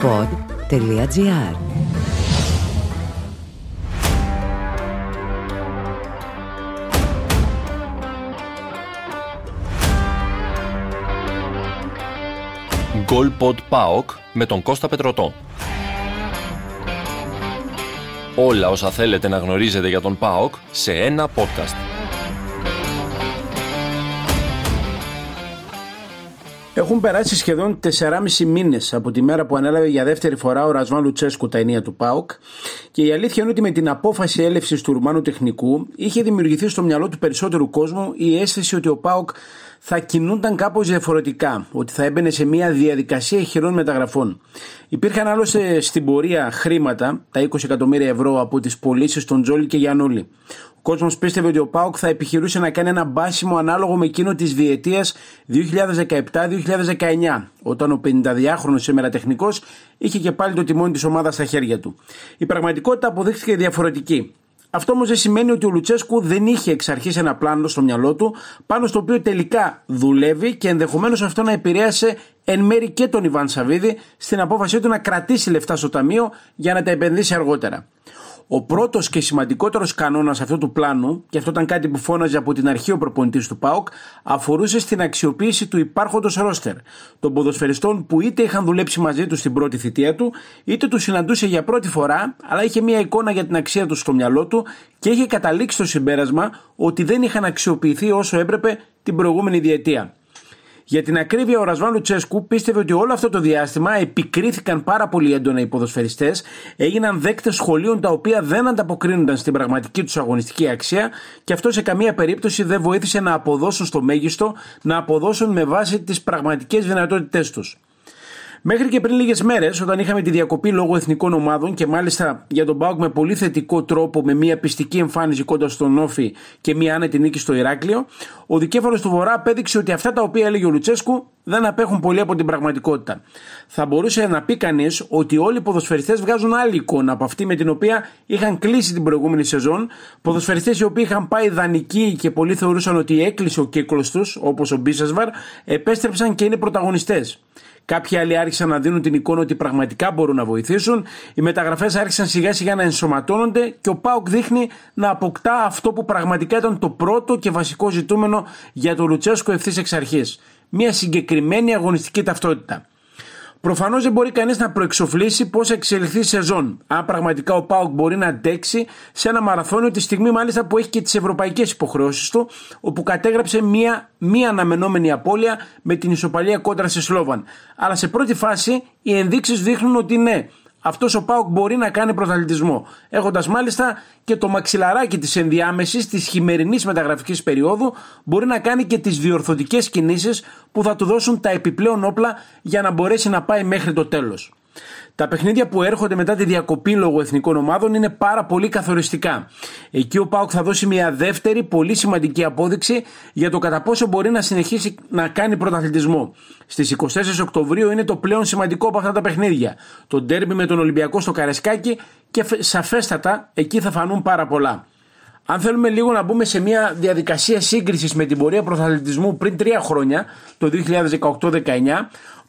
pod.gr Γκολ ΠΑΟΚ με τον Κώστα Πετρωτό. Όλα όσα θέλετε να γνωρίζετε για τον ΠΑΟΚ σε ένα podcast. Έχουν περάσει σχεδόν 4,5 μήνες από τη μέρα που ανέλαβε για δεύτερη φορά ο Ρασβάν Λουτσέσκου τα ενία του ΠΑΟΚ και η αλήθεια είναι ότι με την απόφαση έλευσης του Ρουμάνου τεχνικού είχε δημιουργηθεί στο μυαλό του περισσότερου κόσμου η αίσθηση ότι ο ΠΑΟΚ θα κινούνταν κάπως διαφορετικά, ότι θα έμπαινε σε μια διαδικασία χειρών μεταγραφών. Υπήρχαν άλλωστε στην πορεία χρήματα, τα 20 εκατομμύρια ευρώ από τις πωλήσεις των Τζόλι και Γιαννούλη. Ο κόσμος πίστευε ότι ο Πάουκ θα επιχειρούσε να κάνει ένα μπάσιμο ανάλογο με εκείνο της διετίας 2017-2019, όταν ο 52χρονο σήμερα τεχνικός είχε και πάλι το τιμόνι της ομάδας στα χέρια του. Η πραγματικότητα αποδείχθηκε διαφορετική. Αυτό όμως δεν σημαίνει ότι ο Λουτσέσκου δεν είχε εξ αρχής ένα πλάνο στο μυαλό του, πάνω στο οποίο τελικά δουλεύει και ενδεχομένως αυτό να επηρέασε εν μέρη και τον Ιβάν Σαββίδη στην απόφασή του να κρατήσει λεφτά στο ταμείο για να τα επενδύσει αργότερα. Ο πρώτος και σημαντικότερος κανόνας αυτού του πλάνου, και αυτό ήταν κάτι που φώναζε από την αρχή ο προπονητής του ΠΑΟΚ, αφορούσε στην αξιοποίηση του υπάρχοντος ρόστερ των ποδοσφαιριστών που είτε είχαν δουλέψει μαζί τους στην πρώτη θητεία του, είτε τους συναντούσε για πρώτη φορά, αλλά είχε μια εικόνα για την αξία τους στο μυαλό του και είχε καταλήξει στο συμπέρασμα ότι δεν είχαν αξιοποιηθεί όσο έπρεπε την προηγούμενη διετία. Για την ακρίβεια, ο Ρασβάν Λουτσέσκου πίστευε ότι όλο αυτό το διάστημα επικρίθηκαν πάρα πολύ έντονα οι ποδοσφαιριστές, έγιναν δέκτες σχολείων τα οποία δεν ανταποκρίνονταν στην πραγματική τους αγωνιστική αξία και αυτό σε καμία περίπτωση δεν βοήθησε να αποδώσουν στο μέγιστο, να αποδώσουν με βάση τις πραγματικές δυνατότητές τους. Μέχρι και πριν λίγες μέρες, όταν είχαμε τη διακοπή λόγω εθνικών ομάδων και μάλιστα για τον Πάουκ με πολύ θετικό τρόπο, με μια πιστική εμφάνιση κοντά στον Όφη και μια άνετη νίκη στο Ηράκλειο, ο δικέφαλος του Βορρά απέδειξε ότι αυτά τα οποία έλεγε ο Λουτσέσκου δεν απέχουν πολύ από την πραγματικότητα. Θα μπορούσε να πει κανείς ότι όλοι οι ποδοσφαιριστές βγάζουν άλλη εικόνα από αυτή με την οποία είχαν κλείσει την προηγούμενη σεζόν. Ποδοσφαιριστές οι οποίοι είχαν πάει δανεικοί και πολλοί θεωρούσαν ότι έκλεισε ο κύκλος τους, όπως ο Μπίσεσβαρ, επέστρεψαν και είναι πρωταγωνιστές. Κάποιοι άλλοι άρχισαν να δίνουν την εικόνα ότι πραγματικά μπορούν να βοηθήσουν. Οι μεταγραφές άρχισαν σιγά σιγά να ενσωματώνονται και ο Πάουκ δείχνει να αποκτά αυτό που πραγματικά ήταν το πρώτο και βασικό ζητούμενο για τον Λουτσέσκο ευθύς εξ αρχής. Μια συγκεκριμένη αγωνιστική ταυτότητα. Προφανώς δεν μπορεί κανείς να προεξοφλήσει πώς εξελιχθεί η σεζόν. Αν πραγματικά ο Πάουκ μπορεί να αντέξει σε ένα μαραθώνιο τη στιγμή μάλιστα που έχει και τις ευρωπαϊκές υποχρεώσεις του, όπου κατέγραψε μία μη αναμενόμενη απώλεια με την ισοπαλία κόντρα σε Σλόβαν. Αλλά σε πρώτη φάση οι ενδείξεις δείχνουν ότι ναι, αυτός ο Πάουκ μπορεί να κάνει πρωταθλητισμό. Έχοντας μάλιστα και το μαξιλαράκι της ενδιάμεσης της χειμερινής μεταγραφικής περίοδου, μπορεί να κάνει και τις διορθωτικές κινήσεις που θα του δώσουν τα επιπλέον όπλα για να μπορέσει να πάει μέχρι το τέλος. Τα παιχνίδια που έρχονται μετά τη διακοπή λόγω εθνικών ομάδων είναι πάρα πολύ καθοριστικά. Εκεί ο Πάουκ θα δώσει μια δεύτερη πολύ σημαντική απόδειξη για το κατά πόσο μπορεί να συνεχίσει να κάνει πρωταθλητισμό. Στις 24 Οκτωβρίου είναι το πλέον σημαντικό από αυτά τα παιχνίδια. Το ντέρμπι με τον Ολυμπιακό στο Καρεσκάκι και σαφέστατα εκεί θα φανούν πάρα πολλά. Αν θέλουμε λίγο να μπούμε σε μια διαδικασία σύγκρισης με την πορεία πρωταθλητισμού πριν τρία χρόνια, το 2018-19,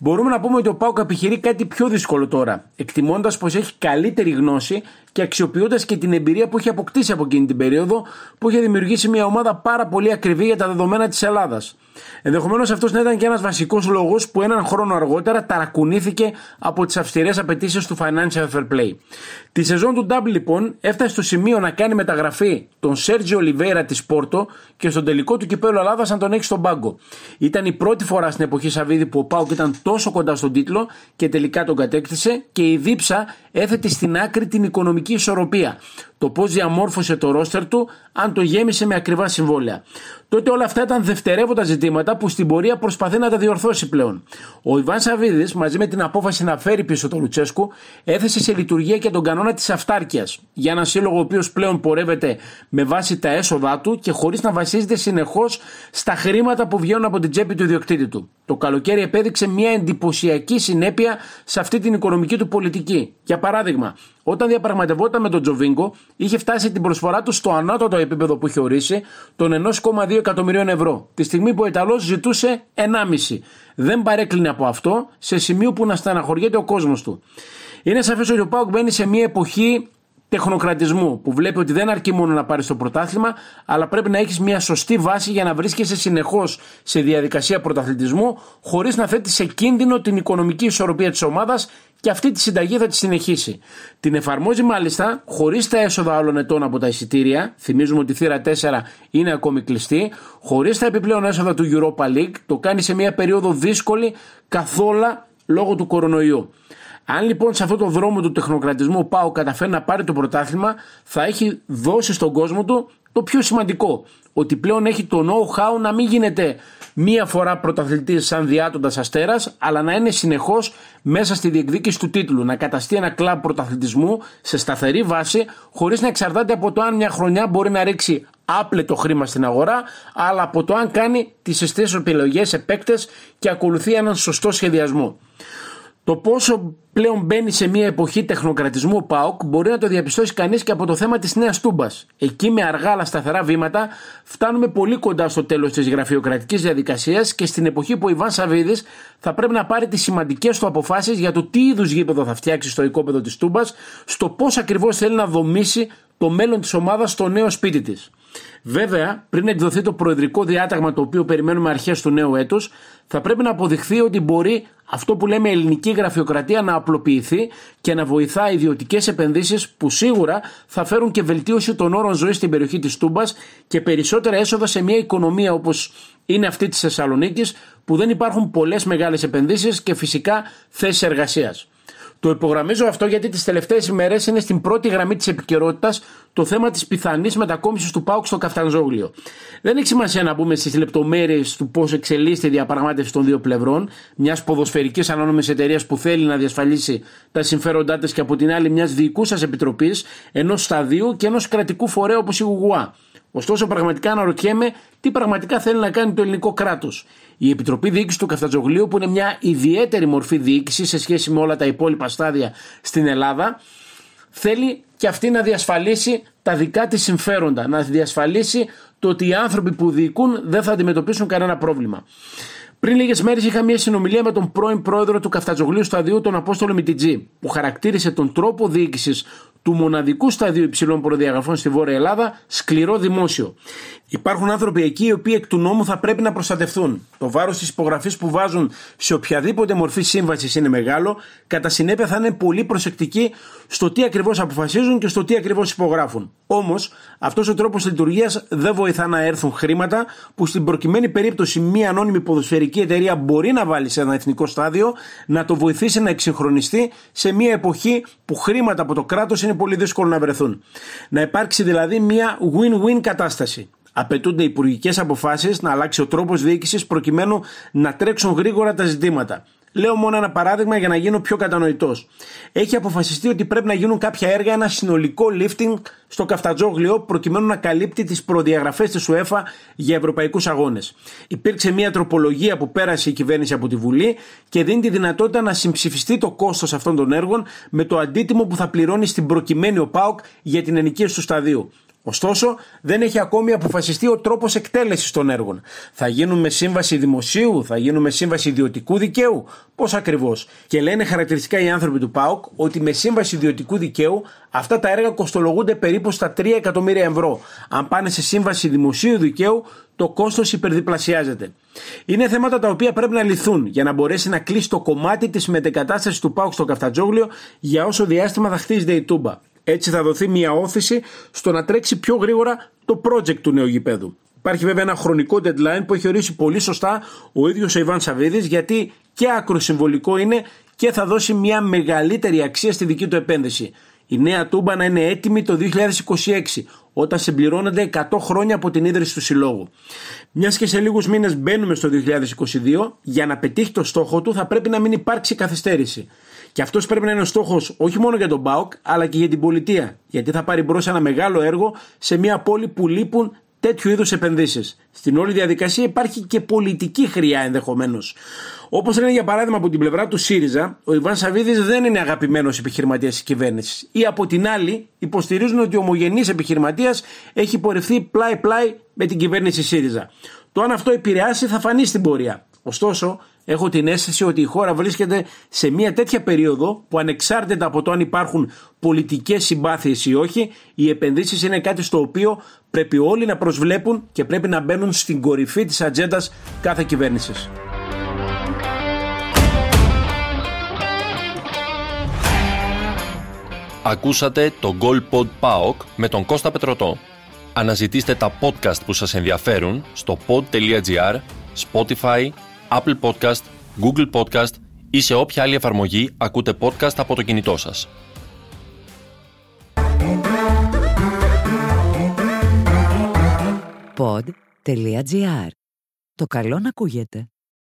μπορούμε να πούμε ότι ο Πάουκ επιχειρεί κάτι πιο δύσκολο τώρα, εκτιμώντας πως έχει καλύτερη γνώση και αξιοποιώντας και την εμπειρία που έχει αποκτήσει από εκείνη την περίοδο, που είχε δημιουργήσει μια ομάδα πάρα πολύ ακριβή για τα δεδομένα της Ελλάδας. Ενδεχομένως αυτός να ήταν και ένας βασικός λόγος που έναν χρόνο αργότερα ταρακουνήθηκε από τις αυστηρές απαιτήσεις του Financial Fair Play. Τη σεζόν του Ντάμπλ λοιπόν έφτασε στο σημείο να κάνει μεταγραφή τον Σέρτζιο Ολιβέρα της Πόρτο και στον τελικό του κυπέλου Ελλάδας να τον έχει στον πάγκο. Ήταν η πρώτη φορά στην εποχή Σαββίδη που ο Πάουκ ήταν τόσο κοντά στον τίτλο και τελικά τον κατέκτησε και η δίψα έθετε στην άκρη την οικονομική ισορροπία. Το πώς διαμόρφωσε το ρόστερ του, αν το γέμισε με ακριβά συμβόλαια. Τότε όλα αυτά ήταν δευτερεύοντα ζητήματα που στην πορεία προσπαθεί να τα διορθώσει πλέον. Ο Ιβάν Σαββίδης, μαζί με την απόφαση να φέρει πίσω τον Λουτσέσκου, έθεσε σε λειτουργία και τον κανόνα της αυτάρκειας. Για έναν σύλλογο ο οποίος πλέον πορεύεται με βάση τα έσοδά του και χωρίς να βασίζεται συνεχώς στα χρήματα που βγαίνουν από την τσέπη του ιδιοκτήτη του. Το καλοκαίρι επέδειξε μια εντυπωσιακή συνέπεια σε αυτή την οικονομική του πολιτική. Για παράδειγμα, όταν διαπραγματευόταν με τον Τζοβίνκο, είχε φτάσει την προσφορά του στο ανώτατο επίπεδο που είχε ορίσει, των 1,2 εκατομμυρίων ευρώ. Τη στιγμή που ο Ιταλός ζητούσε 1,5. Δεν παρέκλεινε από αυτό σε σημείο που να στεναχωριέται ο κόσμος του. Είναι σαφές ότι ο Πάουκ μπαίνει σε μια εποχή τεχνοκρατισμού που βλέπει ότι δεν αρκεί μόνο να πάρεις το πρωτάθλημα, αλλά πρέπει να έχεις μια σωστή βάση για να βρίσκεσαι συνεχώς σε διαδικασία πρωταθλητισμού, χωρίς να θέτεις σε κίνδυνο την οικονομική ισορροπία της ομάδας και αυτή τη συνταγή θα τη συνεχίσει. Την εφαρμόζει μάλιστα χωρίς τα έσοδα άλλων ετών από τα εισιτήρια. Θυμίζουμε ότι η θύρα 4 είναι ακόμη κλειστή. Χωρίς τα επιπλέον έσοδα του Europa League. Το κάνει σε μια περίοδο δύσκολη καθόλου λόγω του κορονοϊού. Αν λοιπόν σε αυτό το δρόμο του τεχνοκρατισμού ο Πάο καταφέρει να πάρει το πρωτάθλημα, θα έχει δώσει στον κόσμο του το πιο σημαντικό. Ότι πλέον έχει το know-how να μην γίνεται μία φορά πρωταθλητής σαν διάτοντας αστέρας, αλλά να είναι συνεχώς μέσα στη διεκδίκηση του τίτλου. Να καταστεί ένα κλαμπ πρωταθλητισμού σε σταθερή βάση, χωρίς να εξαρτάται από το αν μια χρονιά μπορεί να ρίξει άπλετο χρήμα στην αγορά, αλλά από το αν κάνει τις αισθέ επιλογές επέκτε και ακολουθεί έναν σωστό σχεδιασμό. Το πόσο πλέον μπαίνει σε μια εποχή τεχνοκρατισμού ο ΠΑΟΚ μπορεί να το διαπιστώσει κανείς και από το θέμα της Νέας Τούμπας. Εκεί με αργά αλλά σταθερά βήματα φτάνουμε πολύ κοντά στο τέλος της γραφειοκρατικής διαδικασίας και στην εποχή που ο Ιβάν Σαββίδης θα πρέπει να πάρει τις σημαντικές του αποφάσεις για το τι είδους γήπεδο θα φτιάξει στο οικόπεδο της Τούμπας, στο πώς ακριβώς θέλει να δομήσει το μέλλον της ομάδας στο νέο σπίτι της. Βέβαια, πριν εκδοθεί το προεδρικό διάταγμα το οποίο περιμένουμε αρχές του νέου έτους, θα πρέπει να αποδειχθεί ότι μπορεί αυτό που λέμε ελληνική γραφειοκρατία να απλοποιηθεί και να βοηθά ιδιωτικές επενδύσεις που σίγουρα θα φέρουν και βελτίωση των όρων ζωής στην περιοχή της Τούμπας και περισσότερα έσοδα σε μια οικονομία όπως είναι αυτή της Θεσσαλονίκης που δεν υπάρχουν πολλές μεγάλες επενδύσεις και φυσικά θέσεις εργασίας. Το υπογραμμίζω αυτό γιατί τις τελευταίες ημέρες είναι στην πρώτη γραμμή της επικαιρότητας το θέμα της πιθανής μετακόμισης του ΠΑΟΚ στο Καφτανζόγλιο. Δεν έχει σημασία να μπούμε στις λεπτομέρειες του πώς εξελίσσεται η διαπραγμάτευση των δύο πλευρών, μιας ποδοσφαιρικής ανώνυμης εταιρείας που θέλει να διασφαλίσει τα συμφέροντά της και από την άλλη μιας διοικούσας επιτροπής, ενός σταδίου και ενός κρατικού φορέα όπως η Γουγουά. Ωστόσο, πραγματικά αναρωτιέμαι τι πραγματικά θέλει να κάνει το ελληνικό κράτος. Η Επιτροπή Διοίκησης του Καφτατζογλίου, που είναι μια ιδιαίτερη μορφή διοίκησης σε σχέση με όλα τα υπόλοιπα στάδια στην Ελλάδα, θέλει και αυτή να διασφαλίσει τα δικά της συμφέροντα, να διασφαλίσει το ότι οι άνθρωποι που διοικούν δεν θα αντιμετωπίσουν κανένα πρόβλημα. Πριν λίγες μέρες είχα μια συνομιλία με τον πρώην πρόεδρο του Καφτατζογλίου Σταδίου, τον Απόστολο Μιτιτζή, που χαρακτήρισε τον τρόπο διοίκησης του μοναδικού σταδίου υψηλών προδιαγραφών στη Βόρεια Ελλάδα σκληρό δημόσιο. Υπάρχουν άνθρωποι εκεί οι οποίοι εκ του νόμου θα πρέπει να προστατευτούν. Το βάρος της υπογραφής που βάζουν σε οποιαδήποτε μορφή σύμβασης είναι μεγάλο. Κατά συνέπεια θα είναι πολύ προσεκτικοί στο τι ακριβώς αποφασίζουν και στο τι ακριβώς υπογράφουν. Όμως, αυτός ο τρόπος λειτουργίας δεν βοηθά να έρθουν χρήματα που στην προκειμένη περίπτωση μία ανώνυμη ποδοσφαιρική εταιρεία μπορεί να βάλει σε ένα εθνικό στάδιο, να το βοηθήσει να εξυγχρονιστεί σε μία εποχή που χρήματα από το κράτος είναι πολύ δύσκολο να βρεθούν. Να υπάρξει δηλαδή μία win-win κατάσταση. Απαιτούνται υπουργικές αποφάσεις να αλλάξει ο τρόπος διοίκησης προκειμένου να τρέξουν γρήγορα τα ζητήματα. Λέω μόνο ένα παράδειγμα για να γίνω πιο κατανοητός. Έχει αποφασιστεί ότι πρέπει να γίνουν κάποια έργα, ένα συνολικό lifting στο Καφτατζόγλιο προκειμένου να καλύπτει τις προδιαγραφές της UEFA για ευρωπαϊκούς αγώνες. Υπήρξε μια τροπολογία που πέρασε η κυβέρνηση από τη Βουλή και δίνει τη δυνατότητα να συμψηφιστεί το κόστος αυτών των έργων με το αντίτιμο που θα πληρώνει στην προκειμένη ο ΠΑΟΚ για την ενοικίαση του σταδίου. Ωστόσο, δεν έχει ακόμη αποφασιστεί ο τρόπος εκτέλεσης των έργων. Θα γίνουν με σύμβαση δημοσίου, θα γίνουν με σύμβαση ιδιωτικού δικαίου. Πώς ακριβώς; Και λένε χαρακτηριστικά οι άνθρωποι του ΠΑΟΚ ότι με σύμβαση ιδιωτικού δικαίου αυτά τα έργα κοστολογούνται περίπου στα 3 εκατομμύρια ευρώ. Αν πάνε σε σύμβαση δημοσίου δικαίου, το κόστος υπερδιπλασιάζεται. Είναι θέματα τα οποία πρέπει να λυθούν για να μπορέσει να κλείσει το κομμάτι της μετεκατάσταση του ΠΑΟΚ στο Καφτατζόγλιο για όσο διάστημα θα χτίζεται η τούμπα. Έτσι θα δοθεί μια όθηση στο να τρέξει πιο γρήγορα το project του νέου γηπέδου. Υπάρχει βέβαια ένα χρονικό deadline που έχει ορίσει πολύ σωστά ο ίδιος ο Ιβάν Σαββίδης, γιατί και άκρο συμβολικό είναι και θα δώσει μια μεγαλύτερη αξία στη δική του επένδυση. Η νέα τούμπα να είναι έτοιμη το 2026, όταν συμπληρώνονται 100 χρόνια από την ίδρυση του συλλόγου. Μιας και σε λίγους μήνες μπαίνουμε στο 2022, για να πετύχει το στόχο του θα πρέπει να μην υπάρξει καθυστέρηση. Και αυτός πρέπει να είναι ο στόχος όχι μόνο για τον Μπάουκ, αλλά και για την πολιτεία. Γιατί θα πάρει μπρος ένα μεγάλο έργο σε μια πόλη που λείπουν τέτοιου είδους επενδύσεις. Στην όλη διαδικασία υπάρχει και πολιτική χρειά ενδεχομένως. Όπως λένε για παράδειγμα από την πλευρά του ΣΥΡΙΖΑ, ο Ιβάν Σαββίδης δεν είναι αγαπημένος επιχειρηματίας της κυβέρνησης. Ή από την άλλη, υποστηρίζουν ότι ο ομογενής επιχειρηματίας έχει πορευθεί πλάι-πλάι με την κυβέρνηση ΣΥΡΙΖΑ. Το αν αυτό επηρεάσει θα φανεί στην πορεία. Ωστόσο, έχω την αίσθηση ότι η χώρα βρίσκεται σε μια τέτοια περίοδο που ανεξάρτητα από το αν υπάρχουν πολιτικές συμπάθειες ή όχι, οι επενδύσεις είναι κάτι στο οποίο πρέπει όλοι να προσβλέπουν και πρέπει να μπαίνουν στην κορυφή της ατζέντα κάθε κυβέρνησης. Ακούσατε το Gold Pod PAOK με τον Κώστα Πετρωτό. Αναζητήστε τα podcast που σας ενδιαφέρουν στο pod.gr, Spotify, Apple Podcast, Google Podcast ή σε όποια άλλη εφαρμογή ακούτε podcast από το κινητό σας. Pod.gr. Το καλό να ακούγεται.